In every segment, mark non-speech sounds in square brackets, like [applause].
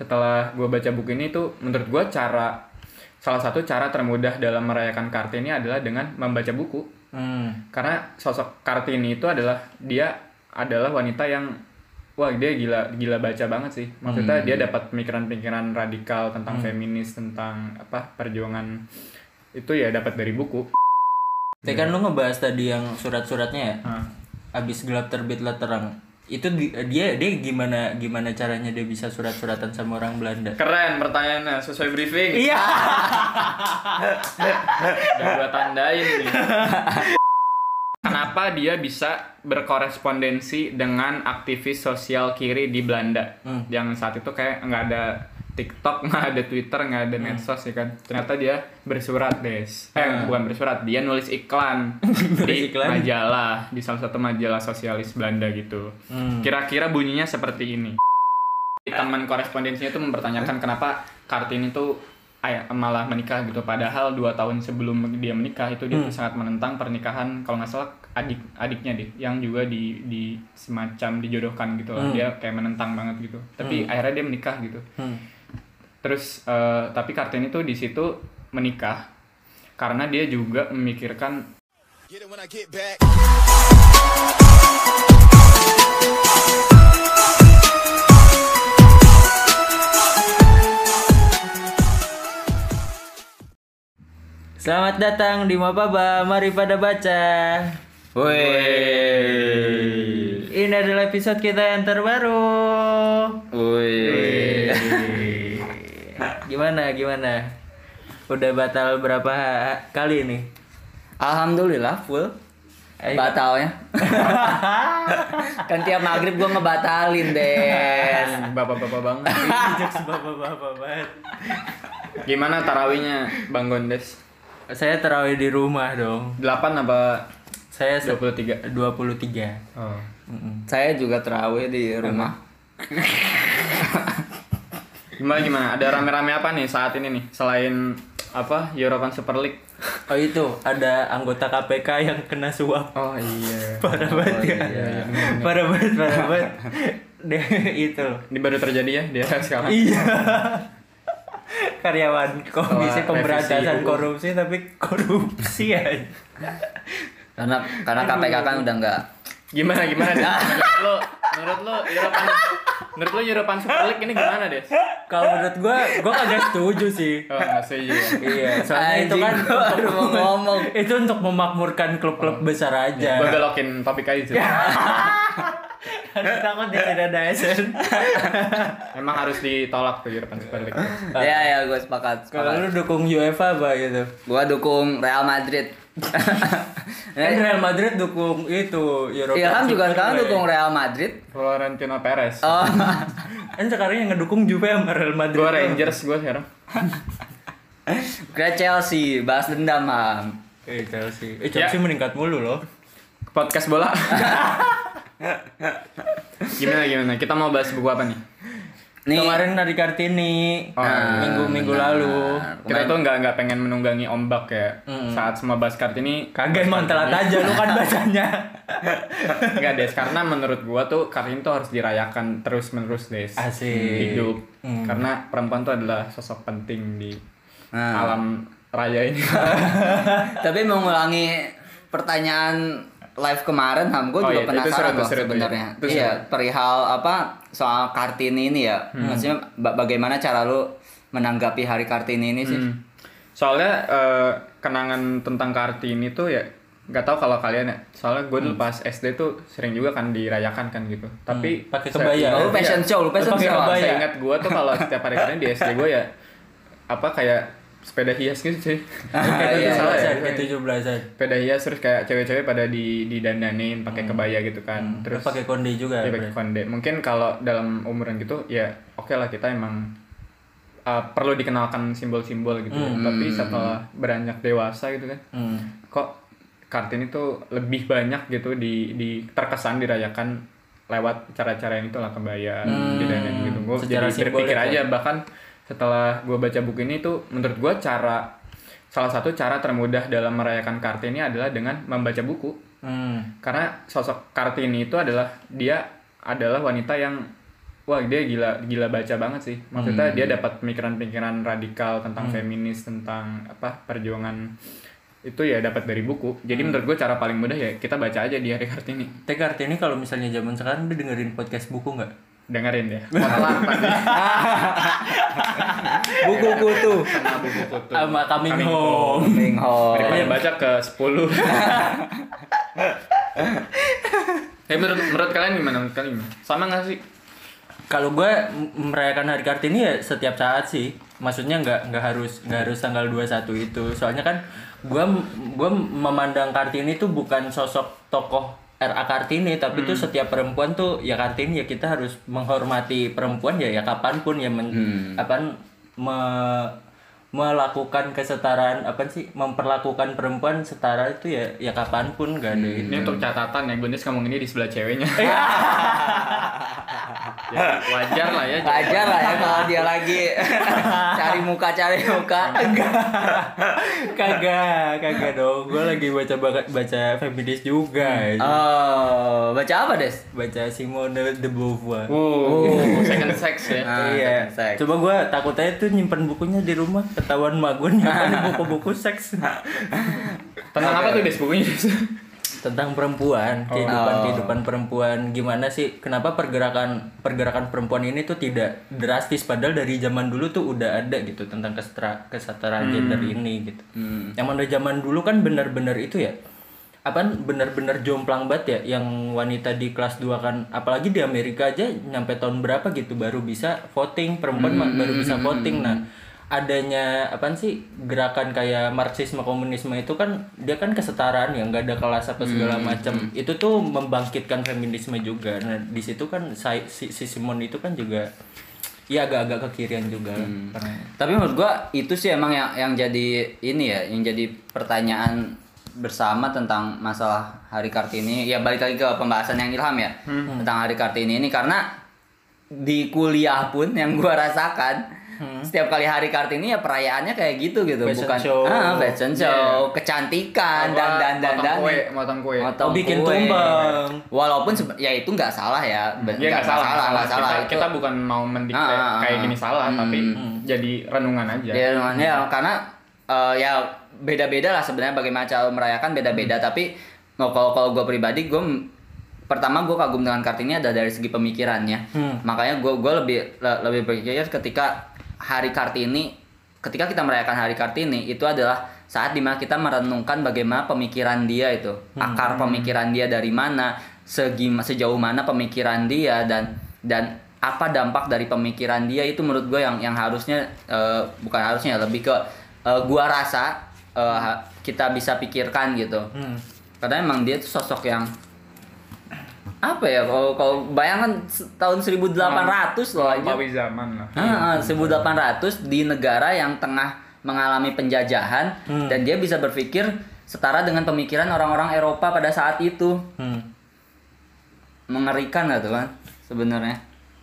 setelah gue baca buku ini tuh menurut gue cara salah satu cara termudah dalam merayakan Kartini adalah dengan membaca buku Hmm. karena sosok Kartini itu adalah dia adalah wanita yang wah dia gila gila baca banget sih maksudnya dia dapat pemikiran-pemikiran radikal tentang feminis tentang apa perjuangan itu ya dapat dari buku Tapi kan lu ngebahas tadi yang surat-suratnya ya. Hah. Abis gelap terbitlah terang. Itu di- dia dia gimana gimana caranya dia bisa surat-suratan sama orang Belanda? keren pertanyaannya sesuai briefing Iya. udah gua tandain nih kenapa dia bisa berkorespondensi dengan aktivis sosial kiri di Belanda Hmm. yang saat itu kayak nggak ada TikTok [laughs] nggak ada Twitter nggak ada medsos ya kan. Ternyata dia bersurat des. Eh bukan bersurat dia nulis iklan. [laughs] Di iklan? majalah di salah satu majalah sosialis Belanda gitu. Hmm. kira-kira bunyinya seperti ini. Teman korespondensinya itu mempertanyakan kenapa Kartini tuh ay- malah menikah gitu. Padahal dua tahun sebelum dia menikah itu dia tuh sangat menentang pernikahan kalau nggak salah adik adiknya deh yang juga di di semacam dijodohkan gitu lah. Dia kayak menentang banget gitu. Tapi akhirnya dia menikah gitu. Hmm. Terus eh, tapi Kartini tuh di situ menikah karena dia juga memikirkan Get it when I get back. Selamat datang di Mapaba, mari pada baca. Woi. Ini adalah episode kita yang terbaru. Wih. Gimana gimana? Udah batal berapa kali nih? Alhamdulillah full Ayo. batalnya. [laughs] kan tiap maghrib gua ngebatalin deh. [laughs] bapak-bapak banget [laughs] bapak-bapak banget. gimana tarawihnya Bang Gondes Saya terawih di rumah dong. 8 apa Saya se- 23 23. oh Mm-mm. Saya juga terawih di rumah. Gimana gimana? Ada rame-rame apa nih saat ini nih selain apa European Super League? Oh itu ada anggota KPK yang kena suap. Oh iya. Parah banget ya. Parah banget, parah banget. Dia [laughs] itu. Ini baru terjadi ya dia [laughs] sekarang. Iya. Karyawan Komisi Setelah Pemberantasan. Korupsi tapi korupsi ya. Karena karena KPK kan udah nggak Gimana gimana [laughs] lo, menurut lo European [laughs] menurut lo European Super League ini gimana deh? Kalau menurut gua, gua kagak setuju sih. Oh, nggak setuju ya. Iya, soalnya itu Anjing, kan mau [laughs] ngomong. itu untuk memakmurkan klub-klub besar aja. Gue belokin topik aja sih. [laughs] Harus takut tidak ada SN. Emang harus ditolak tuh European Super League. Ya ya gue sepakat. Kalau lu dukung UEFA apa gitu? Gua dukung Real Madrid. Kan Real Madrid dukung itu Eropa. Ilham juga Super sekarang dukung Real Madrid. Florentino Perez. Oh. [laughs] Kan sekarang yang ngedukung Juve sama Real Madrid. Gue. Rangers gue sekarang. [laughs] Great Chelsea, bahas dendam, Ham. Eh Chelsea. Eh Chelsea meningkat mulu loh. Podcast bola. [laughs] gimana gimana? Kita mau bahas buku apa nih? Nih, Kemarin hari Kartini Oh, iya. minggu-minggu lalu. Kita tuh nggak nggak pengen menunggangi ombak ya. Saat semua bahas Kartini Kagak emang telat aja lu kan [laughs] bacanya. Enggak des, karena menurut gua tuh Kartini tuh harus dirayakan terus menerus des. Asik. Hidup. Hmm. Karena perempuan tuh adalah sosok penting di Nah. alam raya ini. [laughs] [laughs] tapi mengulangi pertanyaan live kemarin, Ham, gue Oh juga iya, penasaran loh itu seru, itu sebenarnya. ya. Itu Iya, seru. perihal apa soal Kartini ini ya. Hmm. Maksudnya ba- bagaimana cara lu menanggapi hari Kartini ini sih? Hmm. Soalnya eh, kenangan tentang Kartini tuh ya nggak tahu kalau kalian ya. Soalnya gue Hmm. dulu pas SD tuh sering juga kan dirayakan kan gitu. Tapi Pakai se- kebaya. Oh, lu Iya. fashion show, lu fashion Pakai show. Saya ingat gue tuh kalau [laughs] setiap hari Kartini di SD gue ya apa kayak sepeda hias gitu sih. [laughs] Ah, iya, belasan, iya. kayak tujuh belasan. sepeda hias terus kayak cewek-cewek pada di didandanin pakai kebaya gitu kan. Terus Terus pakai konde juga. Iya pakai konde. Mungkin kalau dalam umuran gitu ya oke lah kita emang uh, perlu dikenalkan simbol-simbol gitu. Hmm. Tapi setelah beranjak dewasa gitu kan, Hmm. kok Kartini tuh lebih banyak gitu di di terkesan dirayakan lewat cara-cara yang itu lah kebaya, Hmm. didandanin gitu. Gue jadi berpikir simbolik ya. aja bahkan setelah gue baca buku ini tuh menurut gue cara salah satu cara termudah dalam merayakan Kartini adalah dengan membaca buku. Hmm. karena sosok Kartini itu adalah dia adalah wanita yang wah dia gila gila baca banget sih. Maksudnya dia dapat pemikiran-pemikiran radikal tentang feminis tentang apa perjuangan itu ya dapat dari buku. Jadi menurut gue cara paling mudah ya kita baca aja di hari kartini. Teh Kartini kalau misalnya zaman sekarang dia dengerin podcast buku nggak? Dengerin ya tadi [laughs] Buku kutu. sama buku kutu Sama Coming Coming Home. Coming home. daripada baca ke 10 [laughs] Eh menurut, menurut kalian gimana? Menurut kalian gimana? Sama gak sih? Kalau gue merayakan hari Kartini ya setiap saat sih. Maksudnya nggak nggak harus nggak harus tanggal 21 itu. Soalnya kan gue gue memandang Kartini itu bukan sosok tokoh RA Kartini, tapi tuh setiap perempuan tuh ya Kartini ya kita harus menghormati perempuan ya ya kapan pun ya men, apa me- melakukan kesetaraan apa sih memperlakukan perempuan setara itu ya ya kapan pun gak ada itu. Ini untuk catatan ya, Gundis ngomong ini di sebelah ceweknya. [laughs] Ya, Wajar lah ya. Wajar lah ya kalau dia [laughs] lagi cari muka cari muka. [laughs] kagak kagak dong. Gue lagi baca baca baca feminis juga Oh, baca apa des? baca Simone de Beauvoir. Wow, second sex ya. Ah, iya. Second sex. coba gue takutnya tuh nyimpen bukunya di rumah ketahuan gue nyimpen [laughs] buku-buku seks. Tentang apa tuh Des bukunya? tentang perempuan kehidupan kehidupan perempuan. Gimana sih kenapa pergerakan pergerakan perempuan ini tuh tidak drastis? Padahal dari zaman dulu tuh udah ada gitu tentang kesetara kesetaraan gender ini gitu. Yang mana zaman dulu kan benar-benar itu ya apa benar-benar jomplang banget ya yang wanita di kelas 2 kan apalagi di Amerika aja nyampe tahun berapa gitu baru bisa voting. Perempuan ma- baru bisa voting. Nah adanya apa sih gerakan kayak marxisme komunisme itu kan dia kan kesetaraan ya nggak ada kelas apa segala macam. itu tuh membangkitkan feminisme juga. Nah di situ kan si, si, si Simon itu kan juga ya agak-agak ke kirian juga. Karena- Tapi menurut gua itu sih emang yang yang jadi ini ya, yang jadi pertanyaan bersama tentang masalah Hari Kartini. Ya balik lagi ke pembahasan yang Ilham ya tentang Hari Kartini ini. Karena di kuliah pun yang gua rasakan setiap kali Hari Kartini ya perayaannya kayak gitu gitu, Fashion bukan show. ah fashion show, kecantikan dan dan dan dan kue, motong kue Motong Oh, bikin kue. tumbang. Walaupun ya itu nggak salah ya, Iya nggak salah, nggak salah. nggak salah. Kita, Itu- kita bukan mau mendikte Ah, ah, kayak ah. gini salah, Hmm. tapi jadi renungan aja. Ya, ya karena eh, ya beda-beda lah sebenarnya bagaimana cara merayakan beda-beda tapi oh, kalau kalau gue pribadi gue pertama gue kagum dengan kartini ada dari segi pemikirannya Hmm. makanya gue gue lebih le- lebih berpikir ketika hari kartini ketika kita merayakan hari kartini itu adalah saat di mana kita merenungkan bagaimana pemikiran dia itu. Akar pemikiran dia dari mana segi sejauh mana pemikiran dia dan dan apa dampak dari pemikiran dia itu menurut gue yang yang harusnya eh, bukan harusnya lebih ke eh, gua rasa ha- kita bisa pikirkan gitu. Hmm. karena emang dia tuh sosok yang apa ya kalau kalau bayangan se- tahun 1800 loh aja zaman lah. Ah, ah, 1800 di negara yang tengah mengalami penjajahan Hmm. dan dia bisa berpikir setara dengan pemikiran orang-orang Eropa pada saat itu Hmm. mengerikan lah tuh kan sebenarnya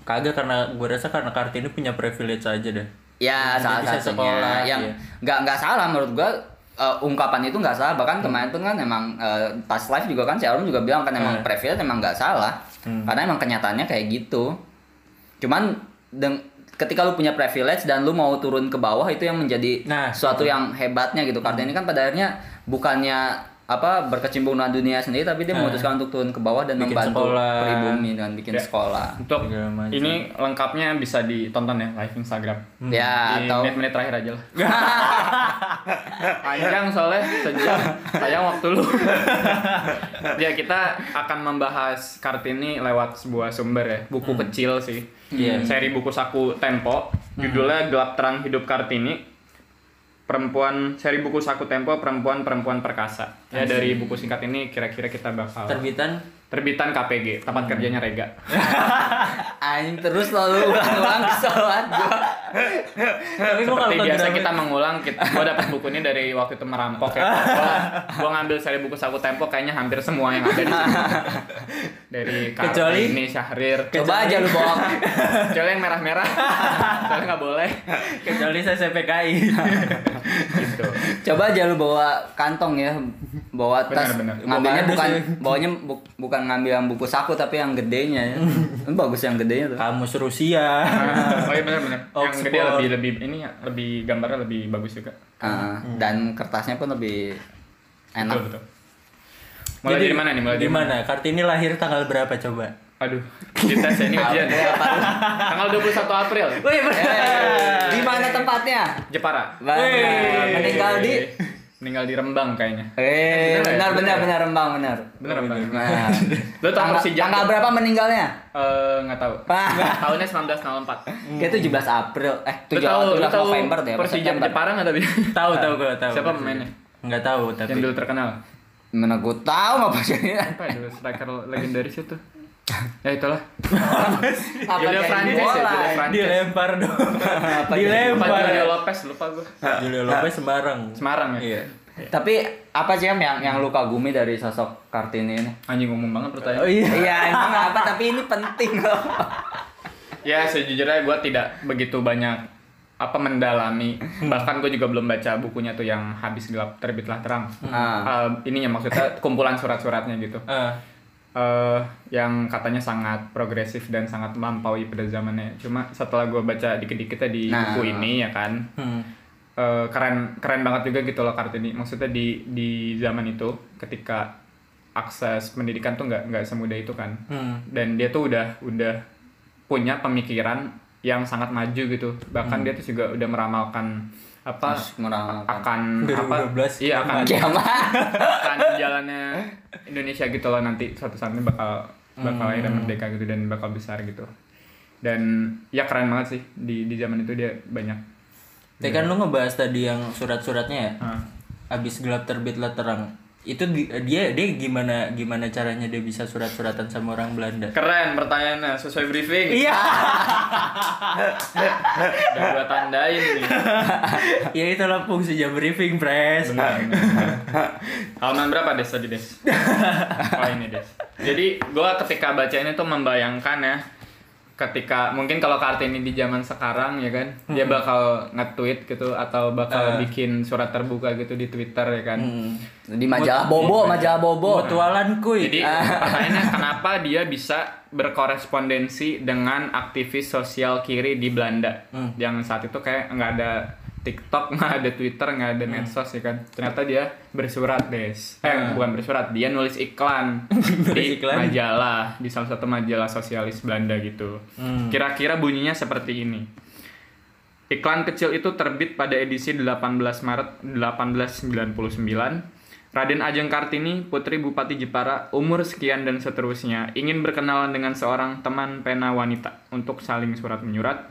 Kagak karena gue rasa karena Kartini punya privilege aja deh. ya salah bisa satunya sekolah, yang iya. nggak nggak salah menurut gua eh, ungkapan itu nggak salah. Bahkan kemarin pun kan emang eh, pas live juga kan si Arum juga bilang kan emang Hmm. privilege emang nggak salah. Hmm. karena emang kenyataannya kayak gitu. Cuman deng- ketika lu punya privilege dan lu mau turun ke bawah itu yang menjadi Nah, suatu yang hebatnya gitu. Karena ini kan pada akhirnya bukannya apa berkecimpung dengan dunia sendiri tapi dia Nah. memutuskan untuk turun ke bawah dan Bikin membantu sekolah. pribumi dan bikin Ya. sekolah Untuk ini lengkapnya bisa ditonton ya live Instagram. ya Di atau menit-menit terakhir aja lah. [laughs] Panjang soalnya sejam. Sayang waktu lu. [laughs] ya kita akan membahas Kartini lewat sebuah sumber ya, buku kecil sih. Iya. Seri buku saku Tempo, judulnya Gelap Terang Hidup Kartini. Perempuan seri buku saku Tempo Perempuan-perempuan perkasa. Ya dari buku singkat ini kira-kira kita bakal Terbitan terbitan KPG, tempat kerjanya Rega. [laughs] anjing terus lalu ulang-ulang kesalahan gua Tapi gua Seperti kalau biasa drama- kita mengulang, kita, gua dapat buku ini dari waktu itu merampok ya. Gua, gua ngambil seri buku saku Tempo kayaknya hampir semua yang ada di sini. Dari Kecuali- ini Syahrir. coba aja lu bawa Kecuali yang merah-merah. Kecuali nggak boleh kecuali saya CPKI gitu [laughs] Coba aja lu bawa kantong ya, bawa tas. Benar, benar. Ngambilnya Bawa bukan bawanya bu- bukan ngambil yang buku saku tapi yang gedenya ya. Ini [laughs] bagus yang gedenya tuh. kamus Rusia oh iya benar-benar yang Oxford. gede lebih lebih ini ya, lebih gambarnya lebih bagus juga Ah, dan kertasnya pun lebih enak. betul betul mulai dari mana nih mulai dari gimana kartini lahir tanggal berapa coba aduh kita ini ujian ya. tanggal 21 April. Wih, Eh, di mana tempatnya? Jepara. Bang, meninggal di? Meninggal di Rembang kayaknya. Eh, Benar benar Benar benar benar Rembang benar. bener Rembang. Nah, [laughs] Lu tau tanggal, Persija? tanggal berapa meninggalnya? Eh, nggak tahu. [laughs] Tahunnya 1904 Kayak 17 April. Eh, lu 7 tahu lu 17 tahu November deh. Persija? Jepara nggak tapi? Tahu tahu gue tahu. Siapa pemainnya? Nggak tahu tapi yang dulu terkenal. Mana gue tahu apa sih? apa ya dulu striker legendaris itu ya itulah. Apa Julio kayak Francis ya, bola? Julio Francis. dilempar dong. Dilempar. Julio Lopez lupa gue Julio Lopez Semarang. Semarang ya? Iya. Tapi apa sih yang yang lu kagumi dari sosok Kartini ini? anjing umum banget pertanyaan oh iya. Iya, emang apa? Tapi ini penting loh. [laughs] ya sejujurnya gue tidak begitu banyak apa mendalami. Bahkan gue juga belum baca bukunya tuh yang habis gelap terbitlah terang. Ah. Eh, ininya maksudnya kumpulan surat-suratnya gitu. Ah, eh yang katanya sangat progresif dan sangat melampaui pada zamannya. Cuma setelah gue baca dikit-dikitnya di Nah. buku ini ya kan, hmm. eh, keren keren banget juga gitu loh Kartini. Maksudnya di di zaman itu ketika akses pendidikan tuh nggak nggak semudah itu kan. Hmm. Dan dia tuh udah udah punya pemikiran yang sangat maju gitu. Bahkan dia tuh juga udah meramalkan apa? Akan apa? 2012. iya akan Kiamat. akan jalannya Indonesia gitu loh nanti suatu saat ini bakal bakal dan merdeka gitu dan bakal besar gitu. Dan ya keren banget sih di di zaman itu dia banyak. Tadi kan lu ngebahas tadi yang surat-suratnya ya? Ah. abis gelap terbitlah terang itu di- dia dia gimana gimana caranya dia bisa surat-suratan sama orang Belanda? Keren pertanyaannya sesuai briefing. Iya. Udah gua tandain nih. Ya itulah fungsinya briefing press benar benar. halaman berapa des tadi des? [laughs] Oh ini des. Jadi gua ketika baca ini tuh membayangkan ya ketika mungkin kalau Kartini di zaman sekarang ya kan dia bakal nge-tweet gitu atau bakal bikin surat terbuka gitu di Twitter ya kan. Di majalah Bobo, majalah Bobo. mutualan kuy. Jadi pertanyaannya [laughs] kenapa dia bisa berkorespondensi dengan aktivis sosial kiri di Belanda. Yang saat itu kayak nggak ada TikTok, [laughs] nggak ada Twitter, nggak ada medsos ya kan. Ternyata dia bersurat des, eh bukan bersurat, dia nulis iklan [laughs] di iklan. majalah di salah satu majalah sosialis Belanda gitu. Kira-kira bunyinya seperti ini. Iklan kecil itu terbit pada edisi 18 Maret 1899. Raden Ajeng Kartini, putri Bupati Jepara, umur sekian dan seterusnya, ingin berkenalan dengan seorang teman pena wanita untuk saling surat menyurat.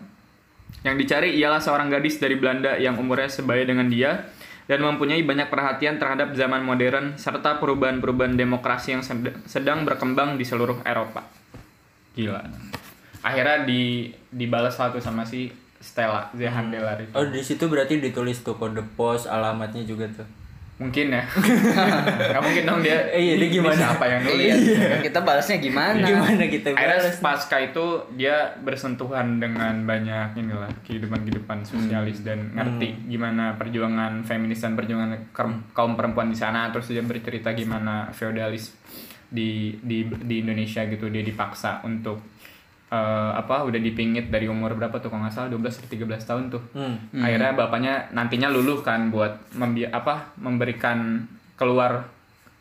Yang dicari ialah seorang gadis dari Belanda yang umurnya sebaya dengan dia dan mempunyai banyak perhatian terhadap zaman modern serta perubahan-perubahan demokrasi yang sed- sedang berkembang di seluruh Eropa. Gila. Akhirnya di dibalas satu sama si Stella Zehandelar itu. oh di situ berarti ditulis tuh kode pos alamatnya juga tuh Mungkin ya. [laughs] Gak mungkin dong dia. Eh, iya, dia gimana? Siapa yang nulis? Iya, kita balasnya gimana? gimana kita Akhirnya balas pasca itu dia bersentuhan dengan banyak inilah kehidupan-kehidupan sosialis dan ngerti gimana perjuangan feminis dan perjuangan ker- kaum perempuan di sana terus dia bercerita gimana feodalis di di di Indonesia gitu dia dipaksa untuk eh, apa udah dipingit dari umur berapa tuh kalau nggak salah 12 atau 13 tahun tuh Hmm. akhirnya bapaknya nantinya luluh kan buat membi apa memberikan keluar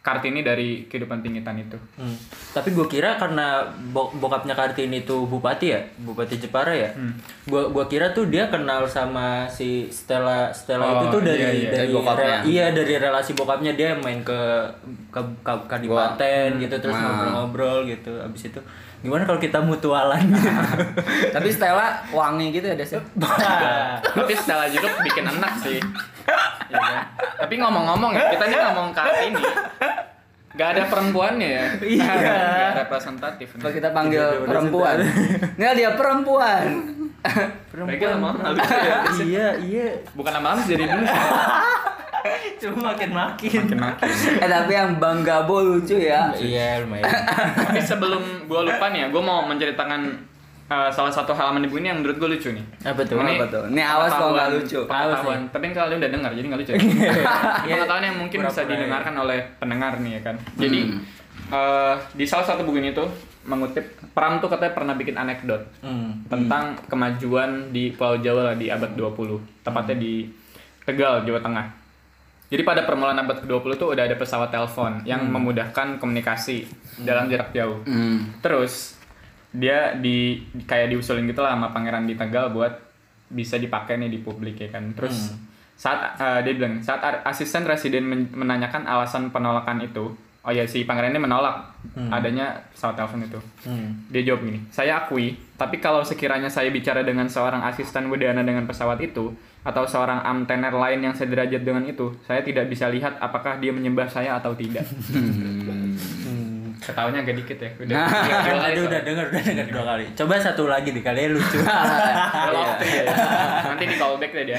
kartini dari kehidupan tingitan itu Hmm. Tapi gue kira karena bo- bokapnya Kartini itu bupati ya, bupati Jepara ya. Gua gua kira tuh dia kenal sama si Stella Stella Oh, itu tuh dari iya, iya. dari Dari bokapnya. re- iya dari relasi bokapnya dia main ke ke, ke kadipaten gitu terus Nah. ngobrol-ngobrol gitu. Abis itu gimana kalau kita mutualan gitu. [laughs] Tapi Stella wangi gitu ya, Des. ya? [laughs] tapi Stella juga bikin enak sih Iya kan? tapi ngomong-ngomong ya kita nih ngomong kartini Gak ada perempuannya ya Iya. Gak representatif Kalau kita panggil perempuan. Nggak dia perempuan. Baiknya lama halus ya iya, iya. Bukan lama halus jadi dulu [laughs] Cuma makin-makin. Makin-makin Eh tapi yang Bang Gabo lucu ya. Iya, lumayan. Tapi sebelum gue lupa nih ya Gue mau menceritakan eh, salah satu halaman di buku ini yang menurut gue lucu nih. Apa tuh? Ini Apa tuh? Ini awas kalau nggak lucu. Pengetahuan. Tapi kan kalian udah dengar, jadi nggak lucu. [laughs] pengetahuan yang mungkin bisa Pura-pura ya. didengarkan oleh pendengar nih ya kan. Jadi eh, di salah satu buku ini tuh mengutip Pram tuh katanya pernah bikin anekdot Hmm. tentang kemajuan di Pulau Jawa lah di abad 20, tepatnya di Tegal, Jawa Tengah. Jadi pada permulaan abad ke-20 tuh udah ada pesawat telepon yang memudahkan komunikasi dalam jarak jauh. Hmm. Terus dia di kayak diusulin gitu lah sama pangeran di Tegal buat bisa dipakai nih di publik ya kan. Terus saat eh, dia bilang saat asisten residen men- menanyakan alasan penolakan itu, oh ya si pangeran ini menolak adanya pesawat telepon itu. Hmm. Dia jawab gini, saya akui, tapi kalau sekiranya saya bicara dengan seorang asisten wedana dengan pesawat itu, atau seorang amtener lain yang sederajat dengan itu, saya tidak bisa lihat apakah dia menyembah saya atau tidak. Ketawanya agak dikit ya. Udah. dua kali udah denger, udah denger dua kali. Coba satu lagi nih, kalian lucu. Waktu ya. Nanti di callback deh dia.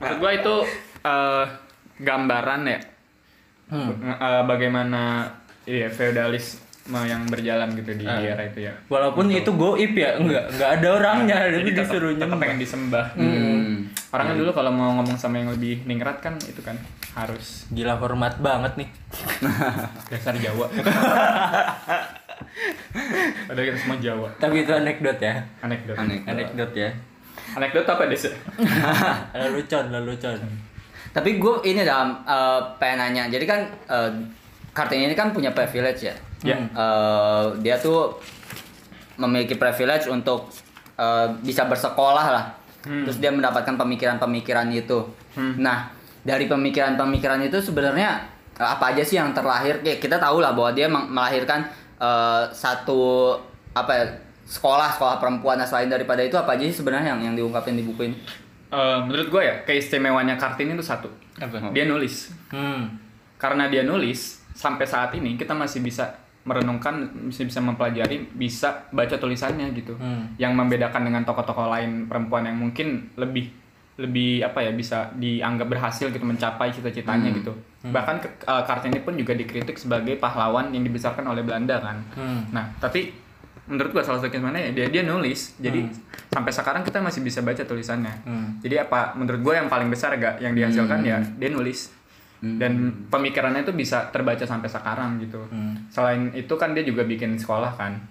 Maksud gua itu eh, gambaran ya Hmm. eh, bagaimana iya feodalis yang berjalan gitu di Ah. era itu ya. Walaupun itu goib ya, enggak enggak ada orangnya, tapi Jadi tetap, disuruh tetap nyembah. pengen disembah. Hmm. Orang kan dulu kalau mau ngomong sama yang lebih ningrat kan itu kan harus Gila hormat banget nih. [laughs] dasar Jawa. [laughs] Padahal kita semua Jawa. Tapi itu anekdot ya. Anekdot. Anekdot. Anekdot ya. Anekdot apa deh? [laughs] Sih? Lelucon, lelucon. Tapi gue ini dalam eh, pengen nanya. Jadi kan eh, Kartini ini kan punya privilege ya. Ya. Eh, dia tuh memiliki privilege untuk eh, bisa bersekolah lah. Terus dia mendapatkan pemikiran-pemikiran itu. Nah, dari pemikiran-pemikiran itu sebenarnya apa aja sih yang terlahir? Ya, kita tahu lah bahwa dia melahirkan eh, satu apa ya, sekolah sekolah perempuan. Nah, selain daripada itu apa aja sih sebenarnya yang yang diungkapin di buku ini? Eh, menurut gue ya keistimewaannya Kartini itu satu. Apa? Dia nulis. Hmm. Karena dia nulis sampai saat ini kita masih bisa merenungkan, masih bisa mempelajari, bisa baca tulisannya gitu. Hmm. Yang membedakan dengan tokoh-tokoh lain perempuan yang mungkin lebih lebih apa ya bisa dianggap berhasil gitu mencapai cita-citanya gitu. Bahkan ke- eh, Kartini pun juga dikritik sebagai pahlawan yang dibesarkan oleh Belanda kan. Hmm. Nah, tapi menurut gua salah satu mana ya dia dia nulis. Jadi sampai sekarang kita masih bisa baca tulisannya. Hmm. Jadi apa menurut gua yang paling besar gak yang dihasilkan ya dia nulis. Dan pemikirannya itu bisa terbaca sampai sekarang gitu. Hmm. Selain itu kan dia juga bikin sekolah kan.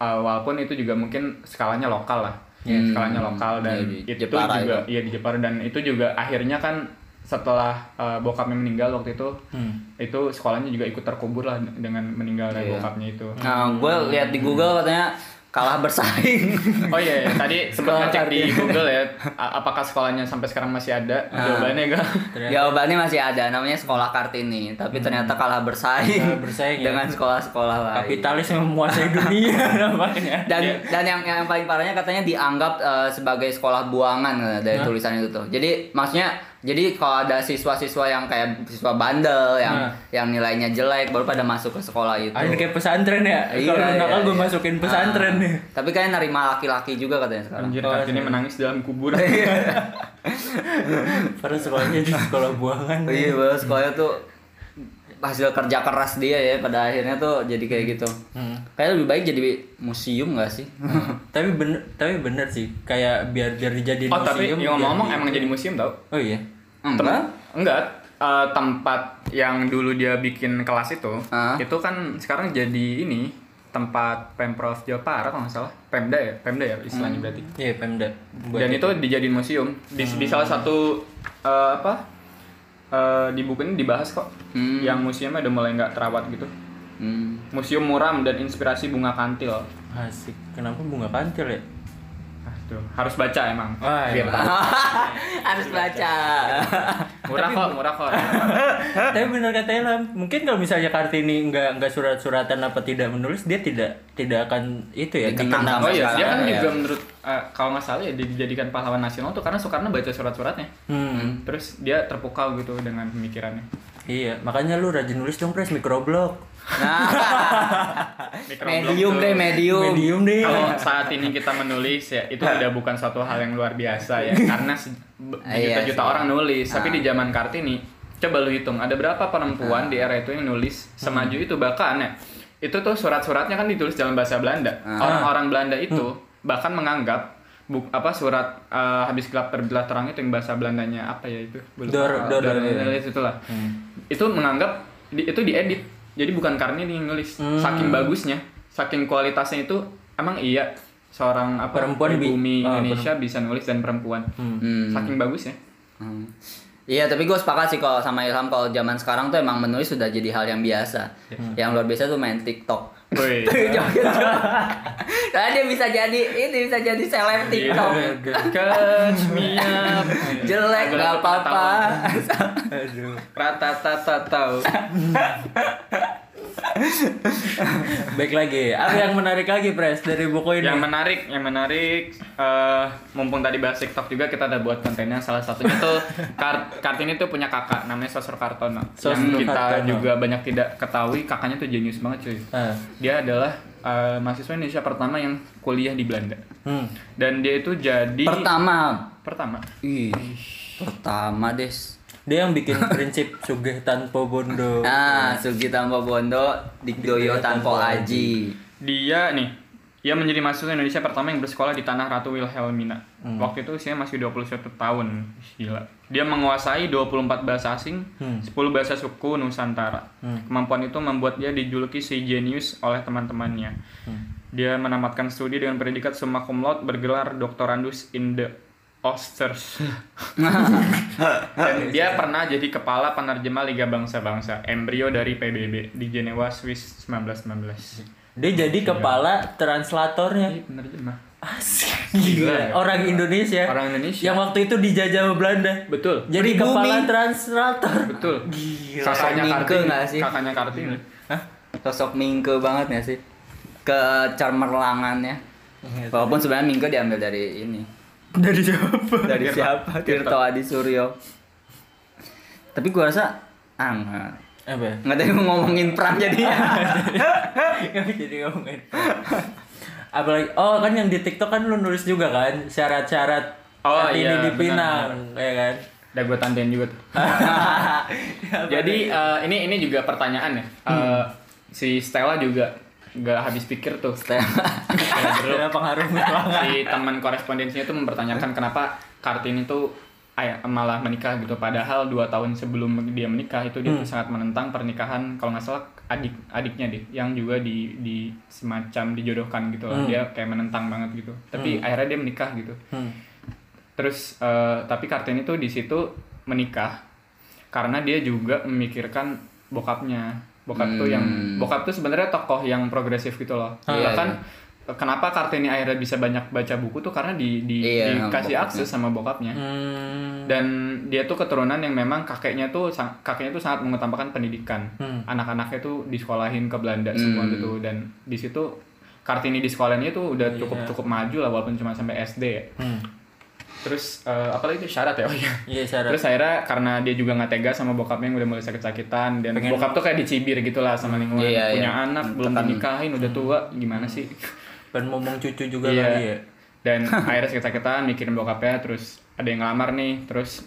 Walaupun itu juga mungkin skalanya lokal lah. Ya, Skalanya lokal dan ya, di itu Jepara juga iya di Jepara dan itu juga akhirnya kan setelah uh, bokapnya meninggal waktu itu Hmm. itu sekolahnya juga ikut terkubur lah dengan meninggalnya Iya. bokapnya itu. Nah, gue lihat di Google katanya kalah bersaing. Oh iya, iya. tadi sempat ngecek di. Google ya, apakah sekolahnya sampai sekarang masih ada? Jawabannya enggak. Jawabannya masih ada, namanya Sekolah Kartini, tapi ternyata kalah bersaing, Kalah bersaing ya. dengan sekolah-sekolah lain. kapitalis yang menguasai dunia [laughs] namanya. Dan Iya. dan yang yang paling parahnya katanya dianggap eh, sebagai sekolah buangan eh, dari Hah? tulisan itu tuh. Jadi maksudnya jadi kalau ada siswa-siswa yang kayak siswa bandel yang Nah. yang nilainya jelek baru pada masuk ke sekolah itu. Ada kayak pesantren ya. Iya, Kalau iya, nakal gue iya. masukin pesantren Ah. nih. Tapi kalian nerima laki-laki juga katanya sekarang. Anjir, Oh, iya. menangis dalam kubur. [laughs] Padahal sekolahnya di sekolah buangan. Iya, bahwa sekolah tuh hasil kerja keras dia ya pada akhirnya tuh jadi kayak gitu. Hmm. Kayak lebih baik jadi museum gak sih? tapi bener tapi bener sih kayak biar biar dijadiin oh tapi museum ya ngomong-ngomong biar- emang jadi museum tau? oh iya Enggak. Enggak. Eh, tempat yang dulu dia bikin kelas itu, Ah. itu kan sekarang jadi ini tempat pemprov Jawa Barat kalau nggak salah, Pemda ya, Pemda ya istilahnya berarti. iya pemda Buat Dan itu dijadiin museum di, di salah satu eh, apa eh, di buku ini dibahas kok, Hmm. yang museumnya udah mulai nggak terawat gitu. Hmm. Museum Muram dan Inspirasi Bunga Kantil. asik kenapa bunga kantil ya Ah, tuh harus baca emang. Biar iya. tahu. [laughs] Harus baca. Murah kok, murah [laughs] kok. tapi bener katanya lah mungkin kalau misalnya kartini nggak nggak surat-suratan apa tidak menulis dia tidak tidak akan itu ya Dikenang Oh iya, dia kan ya. juga menurut eh, kalau nggak salah ya dijadikan pahlawan nasional tuh karena Soekarno baca surat-suratnya. hmm. Terus dia terpukau gitu dengan pemikirannya. iya makanya lu rajin nulis dong pres microblog Nah. [laughs] Microblog medium deh, medium. medium deh Kalau saat ini kita menulis ya itu udah bukan suatu hal yang luar biasa ya karena Iya juta-juta orang nulis. Tapi Ah. di zaman Kartini coba lu hitung ada berapa perempuan di era itu yang nulis semaju itu bahkan ya itu tuh surat-suratnya kan ditulis dalam bahasa Belanda. Ah. Orang-orang Belanda itu bahkan menganggap buk apa surat eh, habis gelap terbelah terang itu yang bahasa Belandanya apa ya itu? Gua lupa. Dor- Dor- Dor- Dor- Dor- itulah. Itu menganggap di- itu diedit. Jadi bukan karena ini nulis. Saking bagusnya, saking kualitasnya itu emang iya seorang apa Perempuan bi- bumi ah, Indonesia bisa nulis dan perempuan. Hmm. Saking bagusnya. Hmm. Iya tapi gue sepakat sih kalau sama Ilham kalau zaman sekarang tuh emang menulis sudah jadi hal yang biasa. Yang luar biasa tuh main TikTok. Woi. [laughs] Joget-joget. Karena dia bisa jadi ini bisa jadi seleb TikTok. Catch me up. Jelek Lagu-lagu gak apa-apa. Aduh. Ratatata tahu. [laughs] [laughs] Baik lagi. Apa yang menarik lagi, Pres, dari buku ini? Yang menarik, yang menarik eh mumpung tadi bahas TikTok juga kita ada buat kontennya salah satunya tuh [laughs] Kart Kartini tuh punya kakak namanya Sosro Kartono. Sosro yang kita Kartono. juga banyak tidak ketahui kakaknya tuh jenius banget cuy. Ah. Dia adalah eh, mahasiswa Indonesia pertama yang kuliah di Belanda. Hmm. Dan dia itu jadi Pertama. pertama. Ih, pertama des. Dia yang bikin prinsip sugih tanpa bondo. Nah, Sugi tanpa Bondo, Dikdoyo tanpa Aji. Dia nih, ia menjadi mahasiswa Indonesia pertama yang bersekolah di tanah Ratu Wilhelmina. Waktu itu usianya masih 21 tahun. Gila. Dia menguasai 24 bahasa asing, 10 bahasa suku Nusantara. Kemampuan itu membuat dia dijuluki si genius oleh teman-temannya. Dia menamatkan studi dengan predikat summa cum laude bergelar doktorandus in the Osters. Dan [laughs] dia pernah jadi kepala penerjemah Liga Bangsa-Bangsa, embrio dari PBB di Jenewa, Swiss 1919. Dia jadi kepala translatornya. Ini penerjemah. Gila. Orang Indonesia. Orang Indonesia. Yang waktu itu dijajah Belanda. Betul. Jadi Pribumi. kepala translator. Betul. Gila. Kakaknya Kartini. nggak sih? Kakaknya Kartini. Hah? Sosok Mingke banget gak sih? Kecermerlangannya. Walaupun sebenarnya Mingke diambil dari ini. Dari siapa? Dari siapa? Tirto Adi Suryo. Tapi gua rasa ah nggak Apa? ya? nggak ada yang ngomongin perang jadinya. [laughs] Nggak jadi ngomongin. Apalagi, oh kan yang di TikTok kan lu nulis juga kan syarat-syarat Oh, iya, di benar, Pinang, ya kan? Udah gue tandain juga tuh. [laughs] Jadi eh, ini ini juga pertanyaan ya. Eh, Si Stella juga nggak habis pikir tuh. Ada pengaruh si teman korespondensinya tuh mempertanyakan kenapa Kartini tuh ay- malah menikah gitu. Padahal dua tahun sebelum dia menikah itu dia tuh sangat menentang pernikahan kalau nggak salah adik adiknya deh yang juga di di semacam dijodohkan gitu lah. Dia kayak menentang banget gitu. Tapi akhirnya dia menikah gitu. Hmm. terus eh, tapi Kartini tuh di situ menikah karena dia juga memikirkan bokapnya bokap tuh yang bokap tuh sebenarnya tokoh yang progresif gitu loh Iya, bahkan iya. kenapa Kartini akhirnya bisa banyak baca buku tuh karena di, di Iya, dikasih bokapnya. akses sama bokapnya Hmm. dan dia tuh keturunan yang memang kakeknya tuh kakeknya tuh sangat mengutamakan pendidikan Hmm. anak-anaknya tuh disekolahin ke Belanda semua Hmm. gitu dan di situ Kartini di sekolahnya tuh udah cukup Iya. cukup maju lah walaupun cuma sampai SD ya Hmm. Terus eh, apalagi itu syarat ya oh iya Iya syarat. Terus akhirnya karena dia juga nggak tega sama bokapnya yang udah mulai sakit-sakitan dan Pengen- bokap tuh kayak dicibir gitu lah sama lingkungan Iya, punya iya. anak belum Tekan. dinikahin udah tua gimana sih Pengen ngomong cucu juga Iya. kali ya. dan [laughs] akhirnya sakit-sakitan mikirin bokapnya terus ada yang ngelamar nih terus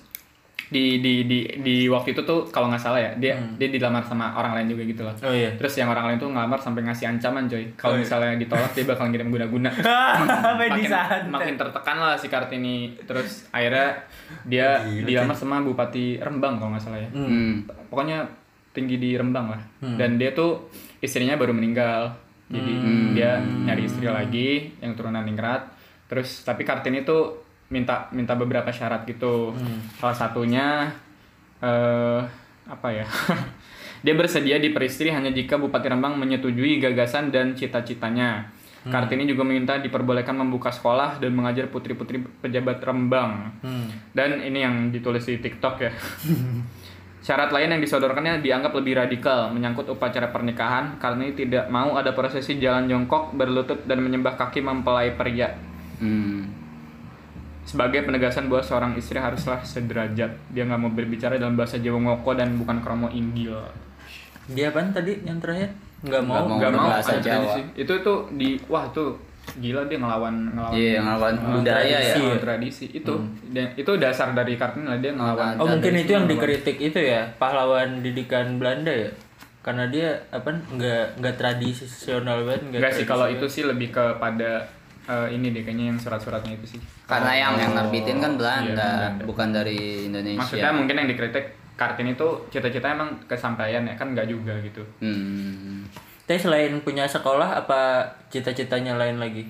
di di di di waktu itu tuh kalau nggak salah ya dia dia dilamar sama orang lain juga gitu loh. Oh iya. terus yang orang lain tuh ngelamar sampai ngasih ancaman coy. Kalau Oh, iya. misalnya ditolak dia bakal ngirim guna-guna. [laughs] Makin, makin tertekan lah si Kartini. Terus akhirnya dia dilamar sama Bupati Rembang kalau nggak salah ya. Hmm. pokoknya tinggi di Rembang lah. Dan dia tuh istrinya baru meninggal. Jadi dia nyari istri lagi yang turunan ningrat. Terus tapi Kartini tuh minta minta beberapa syarat gitu salah satunya eh apa ya [laughs] dia bersedia diperistri hanya jika Bupati Rembang menyetujui gagasan dan cita-citanya Kartini juga meminta diperbolehkan membuka sekolah dan mengajar putri-putri pejabat Rembang Hmm. dan ini yang ditulis di TikTok ya. [laughs] Syarat lain yang disodorkannya dianggap lebih radikal menyangkut upacara pernikahan karena tidak mau ada prosesi jalan jongkok, berlutut dan menyembah kaki mempelai pria. Hmm. Sebagai penegasan bahwa seorang istri haruslah sederajat. Dia nggak mau berbicara dalam bahasa Jawa ngoko dan bukan kromo inggil. Dia apaan tadi yang terakhir? Nggak mau. Nggak mau. Mau berbahasa ada Jawa. tradisi. Itu tuh di wah tuh gila dia ngelawan ngelawan Iya, ngelawan budaya ya. tradisi. ngelawan tradisi itu dan itu dasar dari Kartini lah dia ngelawan Oh mungkin itu yang dikritik itu ya pahlawan didikan Belanda ya karena dia apa nggak nggak tradisional banget nggak Enggak sih kalau tradisional. itu sih lebih kepada eh, ini deh kayaknya yang surat-suratnya itu sih. Karena yang yang nerbitin kan Belanda, Iya, Belanda. bukan dari Indonesia. Maksudnya mungkin yang dikritik Kartini itu cita-cita emang kesampaian ya kan nggak juga gitu. Hmm. Tapi selain punya sekolah apa cita-citanya lain lagi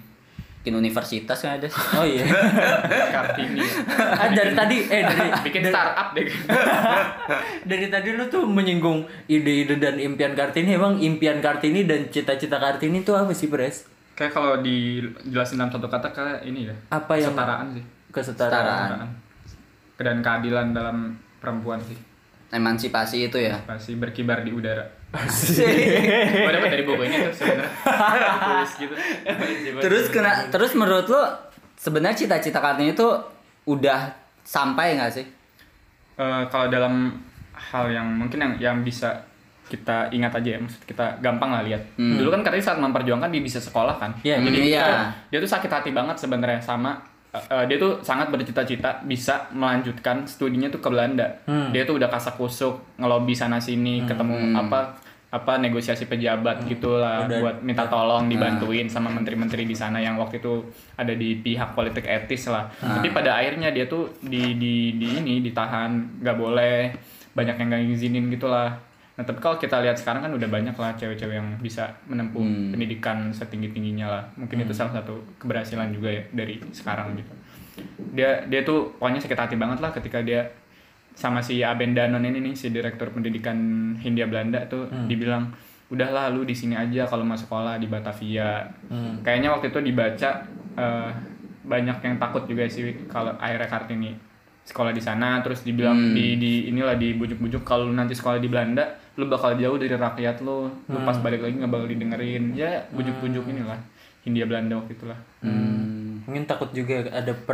Bikin universitas kan ada. oh iya [laughs] Kartini. ah, dari tadi eh dari [laughs] Bikin dari, startup deh. [laughs] dari tadi lu tuh menyinggung ide-ide dan impian Kartini emang impian Kartini dan cita-cita Kartini itu apa sih Pres? Kayak kalau dijelasin dalam satu kata kayak ini ya. Apa yang Kesetaraan sih. kesetaraan? Kesetaraan. Dan keadilan dalam perempuan sih. Emansipasi itu ya. Pasti berkibar di udara. [laughs] Gue dapet dari buku ini tuh sebenarnya. [laughs] Tulis gitu. terus kena terus menurut lo sebenarnya cita-cita Kartini itu udah sampai nggak sih? Eh, kalau dalam hal yang mungkin yang yang bisa kita ingat aja ya, maksud kita gampang lah lihat. Dulu kan Kartini saat memperjuangkan dia bisa sekolah kan. Iya, Jadi iya. dia, dia tuh sakit hati banget sebenarnya sama eh, dia tuh sangat bercita-cita bisa melanjutkan studinya tuh ke Belanda. Dia tuh udah kasak kusuk ngelobi sana sini, ketemu apa apa negosiasi pejabat gitulah Udah- buat minta tolong dibantuin sama menteri-menteri di sana yang waktu itu ada di pihak politik etis lah. Tapi pada akhirnya dia tuh di di di ini ditahan, nggak boleh banyak yang nggak ngizinin gitulah. Nah tapi kalau kita lihat sekarang kan udah banyak lah cewek-cewek yang bisa menempuh pendidikan setinggi tingginya lah. Mungkin itu salah satu keberhasilan juga ya dari sekarang gitu. Dia dia tuh pokoknya sakit hati banget lah ketika dia sama si Aben Danon ini nih si direktur pendidikan Hindia Belanda tuh dibilang udahlah lu di sini aja kalau mau sekolah di Batavia. Kayaknya waktu itu dibaca eh, banyak yang takut juga sih kalau akhirnya Kartini sekolah di sana terus dibilang di di inilah dibujuk-bujuk kalau nanti sekolah di Belanda lu bakal jauh dari rakyat lu lu pas balik lagi nggak bakal didengerin ya bujuk-bujuk inilah Hindia Belanda waktu itulah Mungkin takut juga ada Tapi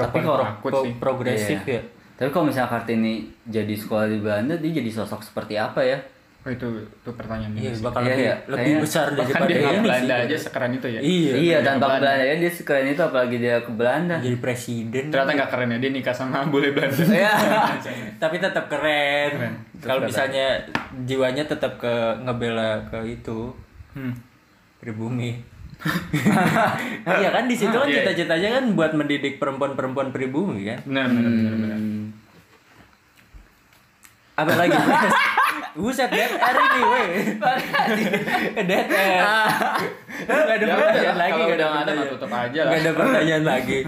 pro- sih. progresif Iya. ya. Tapi kalau misalnya Kartini jadi sekolah di Belanda, dia jadi sosok seperti apa ya? Oh itu itu pertanyaan Iya, bakal Iya, lebih, iya. lebih Kayaknya besar bahkan daripada dia ini Belanda sih. aja sekeren itu ya Iya. Iya, tanpa ke Belanda. Belanda dia sekeren itu apalagi dia ke Belanda. Jadi presiden. ternyata nggak keren ya dia nikah sama bule Belanda [laughs] Iya. [laughs] Tapi tetap keren. Keren. Kalau misalnya jiwanya tetap ke ngebela ke itu hmm. pribumi. [laughs] Iya kan di situ kan Iya. cita-citanya kan buat mendidik perempuan-perempuan pribumi kan. benar benar benar benar Apa lagi? Buset dead air ini weh. dead air. Gak ada Ya pertanyaan udah, lagi kalau gak ada udah nggak ada, pertanyaan. mah tutup aja lah. Gak ada pertanyaan lagi.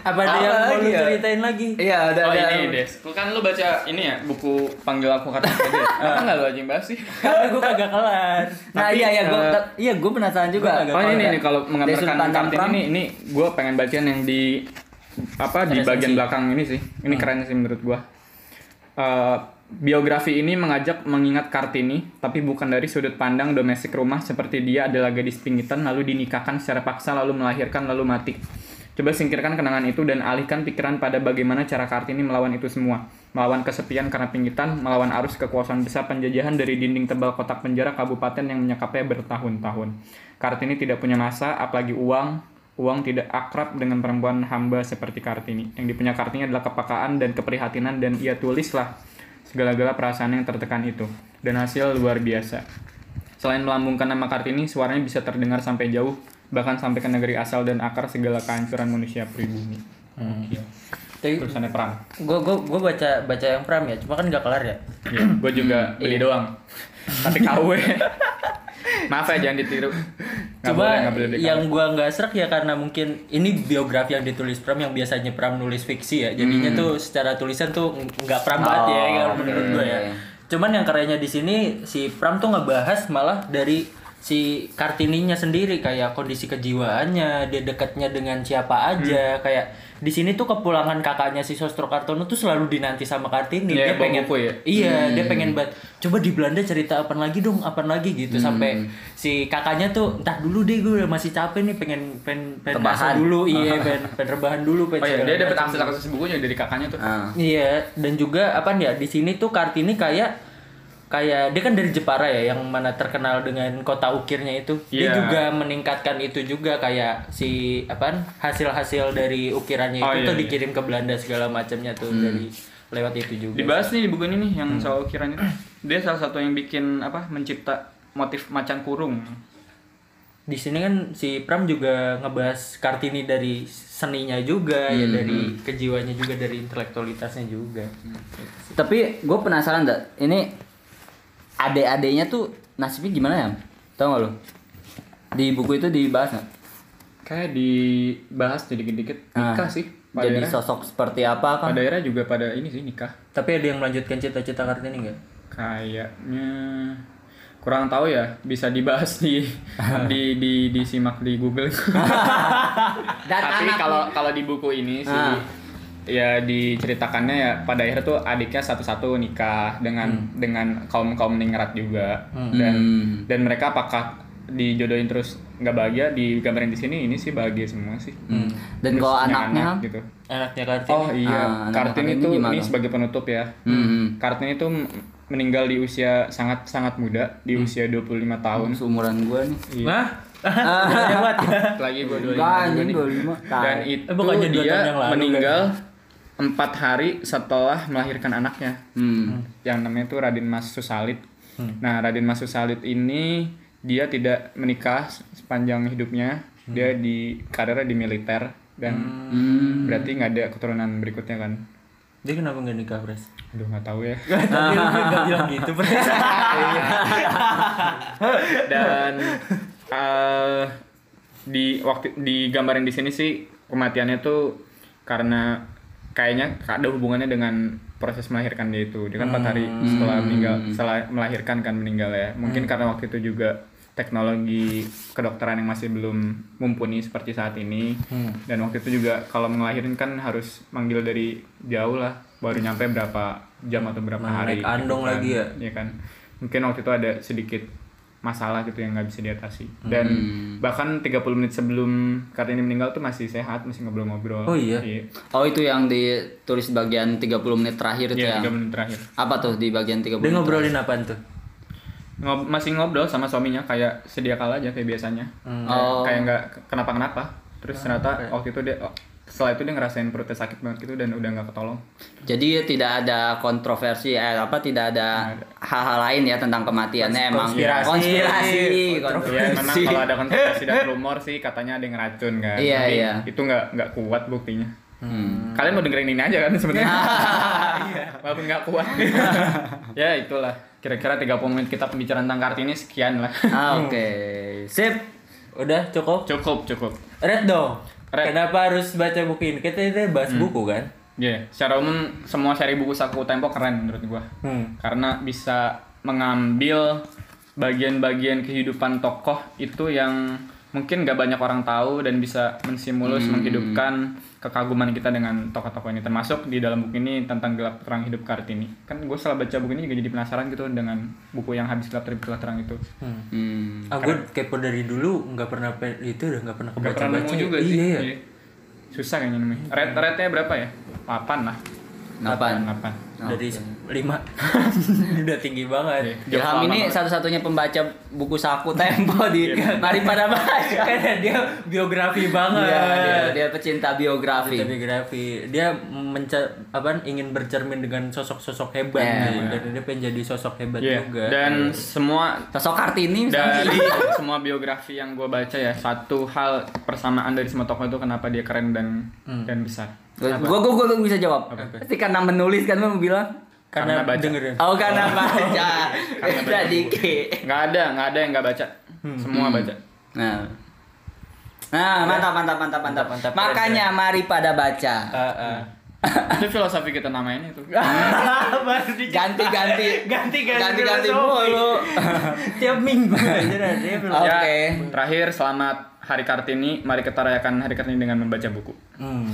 Apa ada yang mau lu ya? ceritain lagi? Iya, ada Oh ada. ini Des, lu kan lu baca ini ya buku panggil aku kata aja. [laughs] Kan nggak lu aja yang bahas sih. Karena gue kagak kelar. Nah, iya iya gua eh, iya gua penasaran juga. Oh ini nih kalau menggambarkan Kartini ini ini gue pengen bacain yang di apa di bagian belakang ini sih. Ini keren sih menurut gua. Eh, biografi ini mengajak mengingat Kartini, tapi bukan dari sudut pandang domestik rumah seperti dia adalah gadis pingitan lalu dinikahkan secara paksa lalu melahirkan lalu mati. Coba singkirkan kenangan itu dan alihkan pikiran pada bagaimana cara Kartini melawan itu semua. Melawan kesepian karena pingitan, melawan arus kekuasaan besar penjajahan dari dinding tebal kotak penjara kabupaten yang menyekapnya bertahun-tahun. Kartini tidak punya masa, apalagi uang. Uang tidak akrab dengan perempuan hamba seperti Kartini. Yang dipunya Kartini adalah kepekaan dan keprihatinan dan ia tulislah segala-gala perasaan yang tertekan itu. Dan hasil luar biasa. Selain melambungkan nama Kartini, suaranya bisa terdengar sampai jauh, bahkan sampai ke negeri asal dan akar segala kehancuran manusia pribumi. Gokil. Tapi Tulisannya Pram. gue gue gue baca baca yang pram ya, cuma kan gak kelar ya. Iya, gue juga beli doang. [laughs] Tapi KW. [laughs] Maaf ya jangan ditiru. Boleh, di yang gua nggak serak ya karena mungkin ini biografi yang ditulis Pram yang biasanya Pram nulis fiksi ya. Jadinya Hmm. tuh secara tulisan tuh nggak Pram banget ya Oh, kalau menurut gua ya. Cuman yang kerennya di sini si Pram tuh ngebahas malah dari si Kartininya sendiri kayak kondisi kejiwaannya, dia dekatnya dengan siapa aja, Hmm. kayak di sini tuh kepulangan kakaknya si Sostro Kartono tuh selalu dinanti sama Kartini. Iya, dia pengen ya? Iya, dia pengen banget. Coba di Belanda cerita apa lagi dong, apa lagi gitu sampai si kakaknya tuh entah dulu deh gue masih capek nih pengen pengen pengen Rebahan. dulu, [laughs] iya pengen, pengen rebahan dulu, pengen Oh iya, dia dapat akses akses bukunya dari kakaknya tuh. Ah. Iya, dan juga apa ya di sini tuh Kartini kayak kayak dia kan dari Jepara ya yang mana terkenal dengan kota ukirnya itu. Dia Iya. juga meningkatkan itu juga kayak si apa hasil-hasil dari ukirannya Oh, itu iya, tuh iya. dikirim ke Belanda segala macamnya tuh dari lewat itu juga. Dibahas nih di buku ini nih yang soal ukiran itu. Dia salah satu yang bikin apa mencipta motif macan kurung. di sini kan si Pram juga ngebahas Kartini dari seninya juga ya dari kejiwaannya juga dari intelektualitasnya juga Tapi gue penasaran dah, ini adik-adiknya tuh nasibnya gimana ya? Tahu gak lo? Di buku itu dibahas nggak? Kayak dibahas dikit-dikit Ah, nikah sih. Pada Jadi daerah, sosok seperti apa kan? pada daerah juga pada ini sih nikah. tapi ada yang melanjutkan cita-cita Kartini nggak Kayaknya kurang tahu ya bisa dibahas di [laughs] di di disimak di Google. [laughs] [laughs] Dan Tapi kalau kalau di buku ini sih Ah. Ya diceritakannya ya pada akhirnya tuh adiknya satu-satu nikah dengan dengan kaum kaum ningrat juga dan Hmm. dan mereka apakah dijodohin terus nggak bahagia digambarin di sini ini sih bahagia semua sih. Hmm. Dan Terus kalau anaknya? anak gitu. anaknya Kartini Oh iya, Ah, anak Kartini itu gimana? ini sebagai penutup ya. Hmm. Kartini itu meninggal di usia sangat sangat muda, di usia 25 tahun. Seumuran gue nih. Iya. Nah, lewat ya. Lagi gue 25 Enggak, juga anjing nih. 25. Dan itu Eh, dua dia meninggal empat hari setelah melahirkan anaknya Hmm. yang namanya itu Raden Mas Susalit. Nah Raden Mas Susalit ini dia tidak menikah sepanjang hidupnya. Dia di karirnya di militer dan berarti nggak ada keturunan berikutnya kan. dia kenapa nggak nikah Pres? Aduh nggak tahu ya. [laughs] Tadi lu nggak bilang gitu Pres [laughs] dan eh, di waktu digambarin di sini sih kematiannya tuh karena kayaknya ada hubungannya dengan proses melahirkan dia itu. Dia kan empat hari setelah meninggal setelah melahirkan kan meninggal ya. Mungkin karena waktu itu juga teknologi kedokteran yang masih belum mumpuni seperti saat ini. Dan waktu itu juga kalau ngelahirin kan harus manggil dari jauh lah. Baru nyampe berapa jam atau berapa Nah, hari andong gitu kan. lagi ya? Iya kan? Mungkin waktu itu ada sedikit masalah gitu yang nggak bisa diatasi dan bahkan 30 menit sebelum Kartini meninggal tuh masih sehat masih ngobrol-ngobrol Oh iya? iya, Oh itu yang ditulis bagian 30 menit terakhir itu Iya, ya. 30 menit terakhir Apa tuh di bagian 30 dia menit? ngobrolin apaan tuh Ngob- masih ngobrol sama suaminya kayak sedia kala aja kayak biasanya Hmm. Kayak- Oh. kayak nggak kenapa-kenapa terus ternyata waktu itu dia oh, setelah itu dia ngerasain perutnya sakit banget gitu dan udah nggak ketolong. Jadi tidak ada kontroversi eh apa tidak ada hal-hal lain ya tentang kematiannya emang Konspirasi. konspirasi, ya kontroversi. memang kalau ada kontroversi dan rumor sih katanya ada yang ngeracun kan. Iya, Tapi iya. itu nggak nggak kuat buktinya. Hmm. kalian mau dengerin ini aja kan sebenarnya? [laughs] Walaupun nggak kuat. [laughs] Ya itulah. Kira-kira 30 menit kita pembicaraan tentang kartini sekian lah. Ah, Oke, sip. udah cukup? Cukup cukup. Red dong Red. kenapa harus baca buku ini? Kita ini bahas buku kan? Ya secara umum semua seri buku saku tempo keren menurut gua. Hmm. karena bisa mengambil bagian-bagian kehidupan tokoh itu yang mungkin gak banyak orang tahu dan bisa menstimulus menghidupkan kekaguman kita dengan tokoh-tokoh ini termasuk di dalam buku ini tentang gelap terang hidup Kartini. Kan gue setelah baca buku ini juga jadi penasaran gitu dengan buku yang habis gelap terang gelap terang itu. Hmm. ah gue kepo dari dulu nggak pernah pe- itu udah nggak pernah baca nemu juga sih. Iya ya Iya. susah kayaknya namanya red rednya berapa ya? 8 lah Delapan. 8 dari lima. [laughs] Udah tinggi banget. Ilham ini satu-satunya pembaca buku saku tempo di Mari pada [laughs] baca. karena dia biografi banget. Iya, dia, dia pecinta biografi. Cerita biografi. Dia menca apa ingin bercermin dengan sosok-sosok hebat Iya. gitu. dan dia pengen jadi sosok hebat Iya. juga. Dan semua Sosok Kartini dari semua biografi yang gue baca ya satu hal persamaan dari semua tokoh itu kenapa dia keren dan dan besar Gue gue gue bisa jawab. Pasti karena menulis kan lu bilang. karena, Karena baca. dengerin Oh karena baca. [laughs] Beda dikit. nggak ada nggak ada yang nggak baca semua baca Nah. Nah, mantap, mantap, mantap, mantap. Mantap, Makanya mari pada baca. Ah. [laughs] itu filosofi kita namain itu [laughs] Baru di- Ganti-ganti. Ganti-ganti Ganti-ganti filosofi. mulu. tiap minggu Oke. ya terakhir selamat hari kartini mari kita rayakan hari kartini dengan membaca buku Hmm.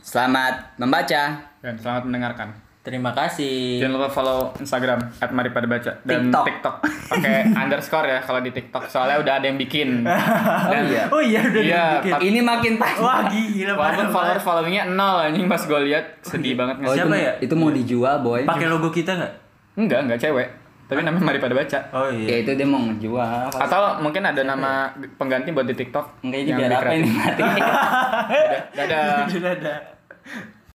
Selamat membaca. dan selamat mendengarkan terima kasih jangan lupa follow instagram at mari pada baca dan TikTok. tiktok pakai [laughs] underscore ya kalau di tiktok soalnya udah ada yang bikin [laughs] dan oh iya udah Iya, dibikin. Pak. Ini makin pas. wah gila walaupun follower banget. followingnya nol anjing pas gue lihat sedih banget nggak Oh, sih? Siapa itu, ya? Itu mau dijual, boy. pakai logo kita nggak enggak enggak cewek tapi namanya mari pada baca oh Ya iya itu dia mau ngejual. atau mungkin ada nama pengganti buat di tiktok Enggak ini yang biar apa ini mati. [laughs] Dadah. Dadah.